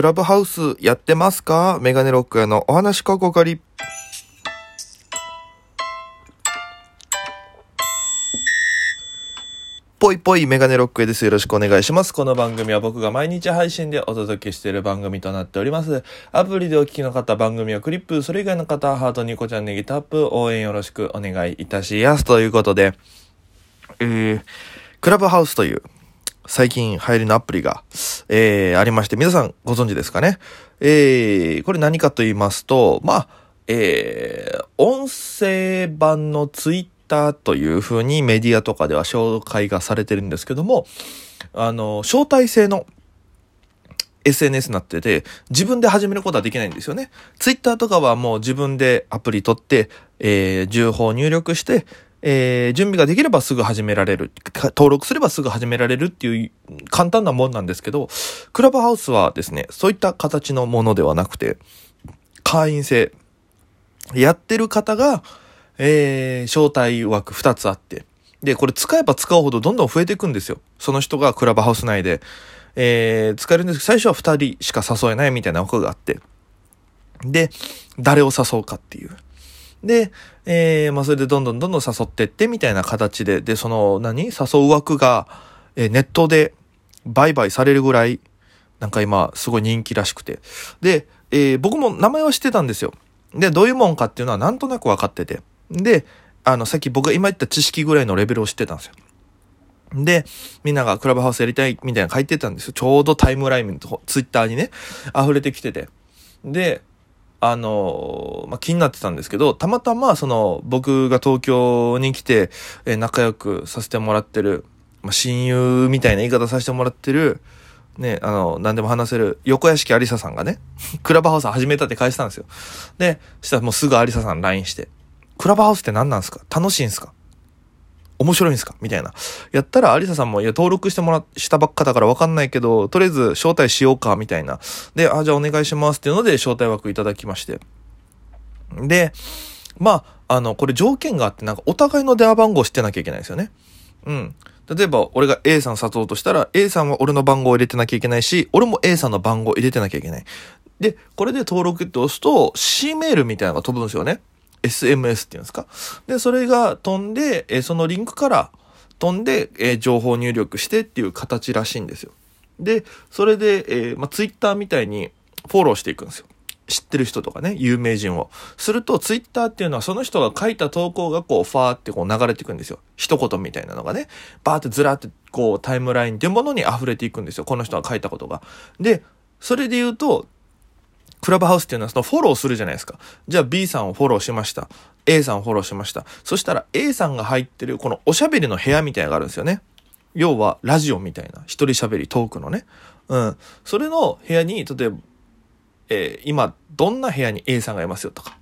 クラブハウスやってますか？メガネロック屋のお話かこかり。ぽいぽいメガネロックへです。よろしくお願いします。この番組は僕が毎日配信でお届けしている番組となっております。アプリでお聞きの方、番組はクリップ、それ以外の方、ハートニコちゃんネギタップ、応援よろしくお願いいたします。ということで、えー、クラブハウスという最近流行りのアプリが、えー、ありまして、皆さんご存知ですかね？えー、これ何かと言いますと、まあ、えー、音声版のツイッターというふうにメディアとかでは紹介がされてるんですけども、あの、招待制の SNS になってて、自分で始めることはできないんですよね。ツイッターとかはもう自分でアプリ取って、えー、情報を入力して、えー、準備ができればすぐ始められる。登録すればすぐ始められるっていう簡単なもんなんですけど、クラブハウスはですね、そういった形のものではなくて、会員制。やってる方が、えー、招待枠2つあって。で、これ使えば使うほどどんどん増えていくんですよ。その人がクラブハウス内で、えー、使えるんですけど、最初は2人しか誘えないみたいな枠があって。で、誰を誘うかっていう。で、えー、まあ、それでどんどんどんどん誘ってってみたいな形で、で、その、何？誘う枠が、えー、ネットで売買されるぐらい、なんか今、すごい人気らしくて。で、えー、僕も名前は知ってたんですよ。で、どういうもんかっていうのはなんとなく分かってて。で、あの、さっき僕が今言った知識ぐらいのレベルを知ってたんですよ。で、みんながクラブハウスやりたいみたいな書いてたんですよ。ちょうどタイムラインとツイッターにね、溢れてきてて。で、あの、まあ、気になってたんですけど、たまたまその僕が東京に来て、え仲良くさせてもらってる、まあ、親友みたいな言い方させてもらってる、ね、あの、何でも話せる、横屋敷ありささんがね、クラブハウス始めたって返したんですよ。で、そしたらもうすぐありささん LINE して、クラブハウスって何なんすか？楽しいんすか？面白いんすか？みたいな。やったら、アリサさんも、いや、登録してもら、したばっかだからわかんないけど、とりあえず招待しようか、みたいな。で、あ、じゃあお願いしますっていうので、招待枠いただきまして。で、まあ、あの、これ条件があって、なんかお互いの電話番号を知ってなきゃいけないですよね。うん。例えば、俺が A さん誘うとしたら、A さんは俺の番号を入れてなきゃいけないし、俺も A さんの番号を入れてなきゃいけない。で、これで登録って押すと、C メールみたいなのが飛ぶんですよね。SMS っていうんですか？で、それが飛んで、えそのリンクから飛んで、え情報入力してっていう形らしいんですよ。で、それで、えー、まあ、Twitter みたいにフォローしていくんですよ。知ってる人とかね、有名人を。すると、ツイッターっていうのはその人が書いた投稿がこう、ファーってこう流れていくんですよ。一言みたいなのがね、バーってずらってこう、タイムラインっていうものに溢れていくんですよ。この人が書いたことが。で、それで言うと、クラブハウスっていうのはそのフォローするじゃないですか。じゃあ B さんをフォローしました。A さんをフォローしました。そしたら A さんが入ってるこのおしゃべりの部屋みたいなのがあるんですよね。要はラジオみたいな。一人喋りトークのね。うん。それの部屋に、例えば、えー、今、どんな部屋に A さんがいますよとか。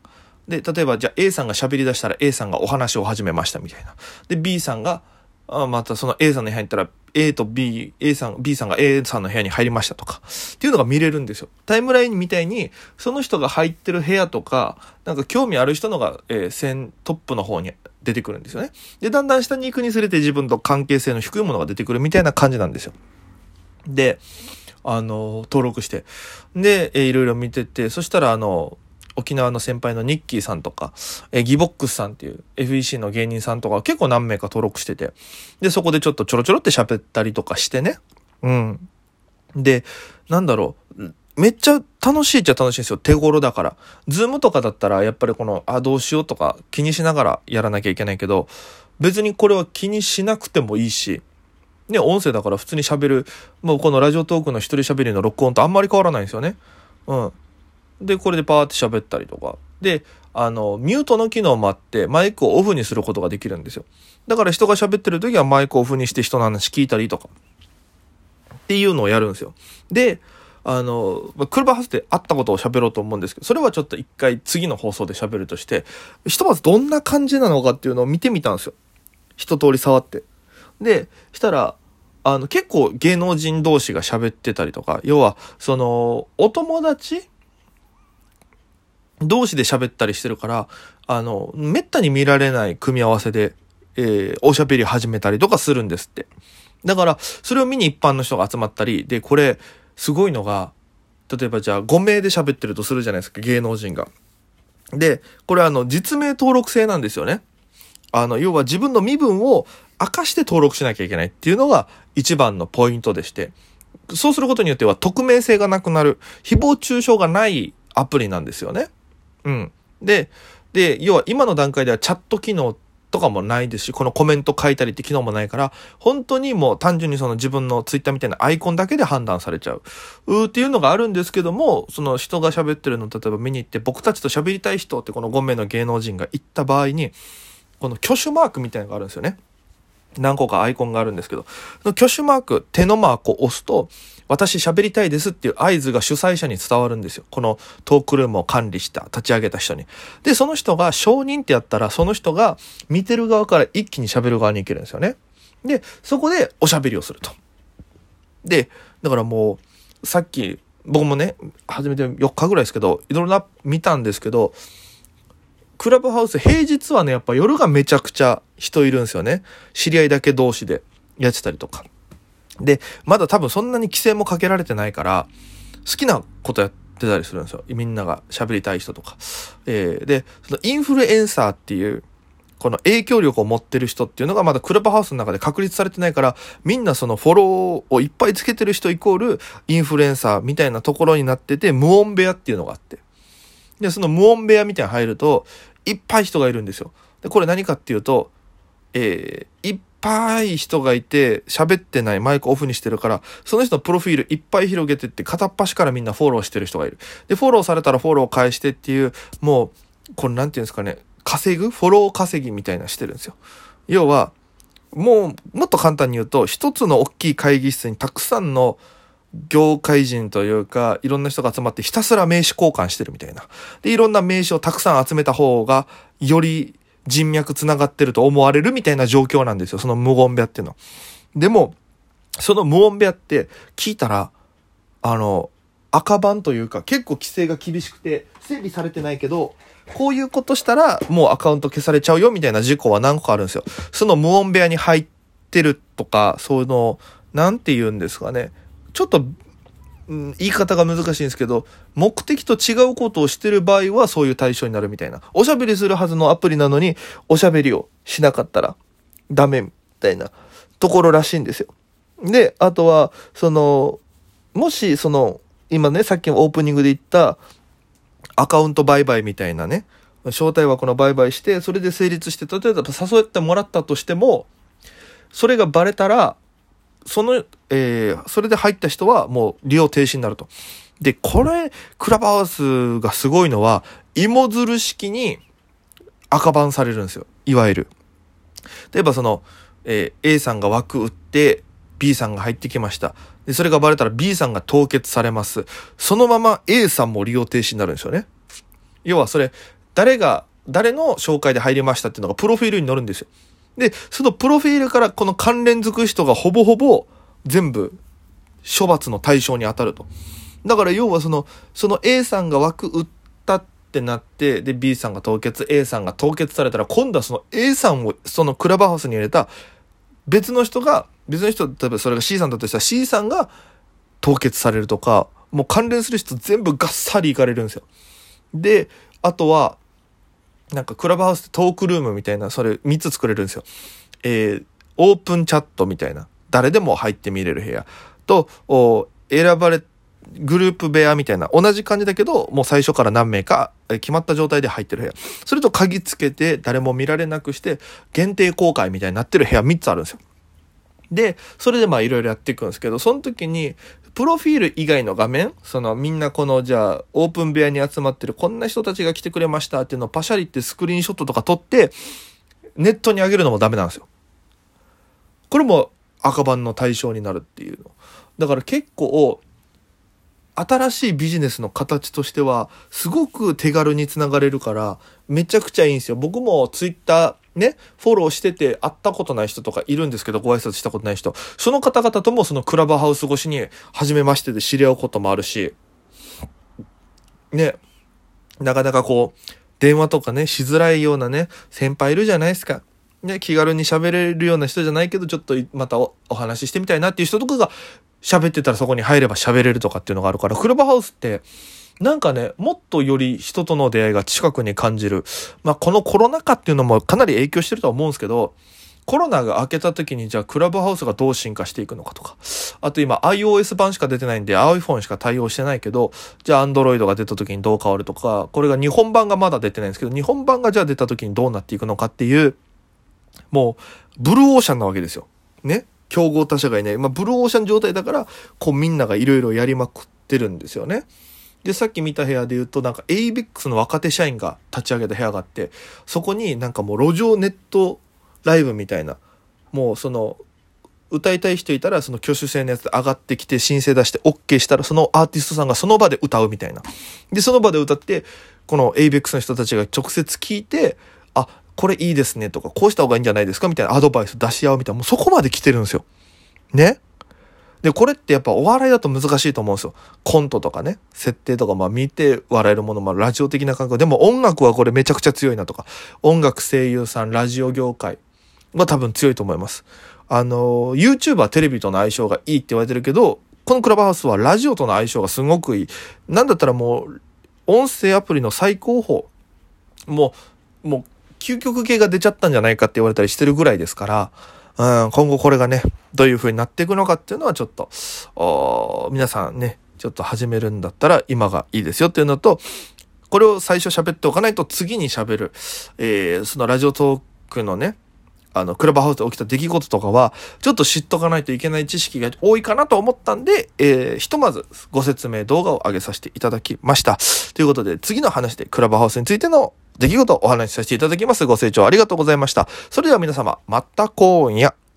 で、例えば、じゃあ A さんが喋り出したら A さんがお話を始めましたみたいな。で、B さんが、あまたその A さんの部屋に行ったら A と B、A さん、B さんが A さんの部屋に入りましたとか、っていうのが見れるんですよ。タイムラインみたいに、その人が入ってる部屋とか、なんか興味ある人のが、えー、トップの方に出てくるんですよね。で、だんだん下に行くにつれて自分と関係性の低いものが出てくるみたいな感じなんですよ。で、あの、登録して。で、えー、いろいろ見てて、そしたらあの、沖縄の先輩のニッキーさんとか、えギボックスさんっていう FEC の芸人さんとか結構何名か登録してて、で、そこでちょっとちょろちょろって喋ったりとかしてね。うん。で、なんだろう。めっちゃ楽しいっちゃ楽しいんですよ。手頃だから。ズームとかだったら、やっぱりこの、あ、どうしようとか気にしながらやらなきゃいけないけど、別にこれは気にしなくてもいいし、ね、音声だから普通に喋る、もうこのラジオトークの一人喋りの録音とあんまり変わらないんですよね。うん。で、これでパーって喋ったりとか。で、あの、ミュートの機能もあって、マイクをオフにすることができるんですよ。だから人が喋ってる時はマイクオフにして人の話聞いたりとか。っていうのをやるんですよ。で、あの、まあ、クルバハウスで会ったことを喋ろうと思うんですけど、それはちょっと一回次の放送で喋るとして、ひとまずどんな感じなのかっていうのを見てみたんですよ。一通り触って。で、したら、あの、結構芸能人同士が喋ってたりとか、要は、その、お友達同士で喋ったりしてるから、あの、めったに見られない組み合わせで、えー、おしゃべり始めたりとかするんですって。だから、それを見に一般の人が集まったり、で、これ、すごいのが、例えばじゃあ5名で喋ってるとするじゃないですか、芸能人が。で、これあの、実名登録制なんですよね。あの、要は自分の身分を明かして登録しなきゃいけないっていうのが一番のポイントでして、そうすることによっては匿名性がなくなる、誹謗中傷がないアプリなんですよね。うん。で、で、要は今の段階ではチャット機能とかもないですし、このコメント書いたりって機能もないから、本当にもう単純にその自分のツイッターみたいなアイコンだけで判断されちゃう。うっていうのがあるんですけども、その人が喋ってるの例えば見に行って僕たちと喋りたい人ってこの5名の芸能人が行った場合に、この挙手マークみたいなのがあるんですよね。何個かアイコンがあるんですけど、その挙手マーク、手のマークを押すと、私喋りたいですっていう合図が主催者に伝わるんですよ。このトークルームを管理した、立ち上げた人に。で、その人が承認ってやったら、その人が見てる側から一気に喋る側に行けるんですよね。で、そこでおしゃべりをすると。で、だからもう、さっき、僕もね、初めて4日ぐらいですけど、いろいろな見たんですけど、クラブハウス平日はね、やっぱ夜がめちゃくちゃ人いるんですよね。知り合いだけ同士でやってたりとか。で、まだ多分そんなに規制もかけられてないから、好きなことやってたりするんですよ。みんなが喋りたい人とか。えー、で、そのインフルエンサーっていう、この影響力を持ってる人っていうのがまだクラブハウスの中で確立されてないから、みんなそのフォローをいっぱいつけてる人イコールインフルエンサーみたいなところになってて、無音部屋っていうのがあって。で、その無音部屋みたいに入ると、いっぱい人がいるんですよ。で、これ何かっていうと、えー、いっぱい人がいて喋ってないマイクオフにしてるからその人のプロフィールいっぱい広げてって片っ端からみんなフォローしてる人がいる。でフォローされたらフォロー返してっていうもうこれ何て言うんですかね稼ぐ？フォロー稼ぎみたいなしてるんですよ。要はもうもっと簡単に言うと一つの大きい会議室にたくさんの業界人というか、いろんな人が集まってひたすら名刺交換してるみたいな。で、いろんな名刺をたくさん集めた方が、より人脈つながってると思われるみたいな状況なんですよ。その無言部屋っていうの。でも、その無音部屋って聞いたら、あの、赤番というか結構規制が厳しくて整備されてないけど、こういうことしたらもうアカウント消されちゃうよみたいな事故は何個かあるんですよ。その無音部屋に入ってるとか、そういうの、なんて言うんですかね。ちょっとうん、言い方が難しいんですけど、目的と違うことをしてる場合はそういう対象になるみたいな。おしゃべりするはずのアプリなのに、おしゃべりをしなかったらダメみたいなところらしいんですよ。で、あとは、その、もし、その、今ね、さっきオープニングで言ったアカウント売買みたいなね、招待枠の売買して、それで成立して、例えば誘ってもらったとしても、それがバレたら、その、えー、それで入った人はもう利用停止になると。で、これ、クラブハウスがすごいのは、芋づる式に赤番されるんですよ。いわゆる。例えばその、えー、A さんが枠打って、B さんが入ってきました。で、それがバレたら B さんが凍結されます。そのまま A さんも利用停止になるんですよね。要はそれ、誰が、誰の紹介で入りましたっていうのがプロフィールに載るんですよ。で、そのプロフィールからこの関連づく人がほぼほぼ全部処罰の対象に当たると。だから要はその、その A さんが枠売ったってなって、で B さんが凍結、A さんが凍結されたら今度はその A さんをそのクラブハウスに入れた別の人が、別の人、例えばそれが C さんだとしたら C さんが凍結されるとか、もう関連する人全部がっさりいかれるんですよ。で、あとは、なんかクラブハウスでトークルームみたいな、それ3つ作れるんですよ。えー、オープンチャットみたいな。誰でも入ってみれる部屋。と、選ばれ、グループ部屋みたいな。同じ感じだけど、もう最初から何名か決まった状態で入ってる部屋。それと鍵つけて誰も見られなくして、限定公開みたいになってる部屋3つあるんですよ。で、それでまあいろいろやっていくんですけど、その時に、プロフィール以外の画面、そのみんなこのじゃあオープン部屋に集まってるこんな人たちが来てくれましたっていうのをパシャリってスクリーンショットとか撮って、ネットに上げるのもダメなんですよ。これも赤番の対象になるっていうの。だから結構、新しいビジネスの形としては、すごく手軽につながれるから、めちゃくちゃいいんですよ。僕もツイッター、ね、フォローしてて会ったことない人とかいるんですけど、ご挨拶したことない人。その方々ともそのクラブハウス越しに、初めましてで知り合うこともあるし、ね、なかなかこう、電話とかね、しづらいようなね、先輩いるじゃないですか。ね、気軽に喋れるような人じゃないけど、ちょっとまたお話ししてみたいなっていう人とかが、喋ってたらそこに入れば喋れるとかっていうのがあるから、クラブハウスって、なんかね、もっとより人との出会いが近くに感じる。まあ、このコロナ禍っていうのもかなり影響してるとは思うんですけど、コロナが明けた時にじゃあクラブハウスがどう進化していくのかとか。あと今 iOS 版しか出てないんで iPhone しか対応してないけど、じゃあ Android が出た時にどう変わるとか、これが日本版がまだ出てないんですけど、日本版がじゃあ出た時にどうなっていくのかっていう、もう、ブルーオーシャンなわけですよ。ね？競合他社がいない。まあ、ブルーオーシャン状態だから、こうみんながいろいろやりまくってるんですよね。で、さっき見た部屋で言うと、なんか ABEX の若手社員が立ち上げた部屋があって、そこになんかもう路上ネットライブみたいな、もうその、歌いたい人いたらその挙手制のやつで上がってきて申請出して OK したらそのアーティストさんがその場で歌うみたいな。で、その場で歌って、この ABEX の人たちが直接聞いて、あ、これいいですねとか、こうした方がいいんじゃないですかみたいなアドバイス出し合うみたいな、もうそこまで来てるんですよ。ね？で、これってやっぱお笑いだと難しいと思うんですよ。コントとかね、設定とか、まあ見て笑えるものもラジオ的な感覚。でも音楽はこれめちゃくちゃ強いなとか、音楽声優さん、ラジオ業界は多分強いと思います。あの、YouTuber テレビとの相性がいいって言われてるけど、このクラブハウスはラジオとの相性がすごくいい。なんだったらもう、音声アプリの最高峰。もう、もう、究極系が出ちゃったんじゃないかって言われたりしてるぐらいですから、うん、今後これがね、どういう風になっていくのかっていうのはちょっと、皆さんね、ちょっと始めるんだったら今がいいですよっていうのと、これを最初喋っておかないと次に喋る、えー、そのラジオトークのね、あの、クラブハウスで起きた出来事とかは、ちょっと知っとかないといけない知識が多いかなと思ったんで、えー、ひとまずご説明動画を上げさせていただきました。ということで、次の話でクラブハウスについての出来事お話しさせていただきます。ご清聴ありがとうございました。それでは皆様、また今夜。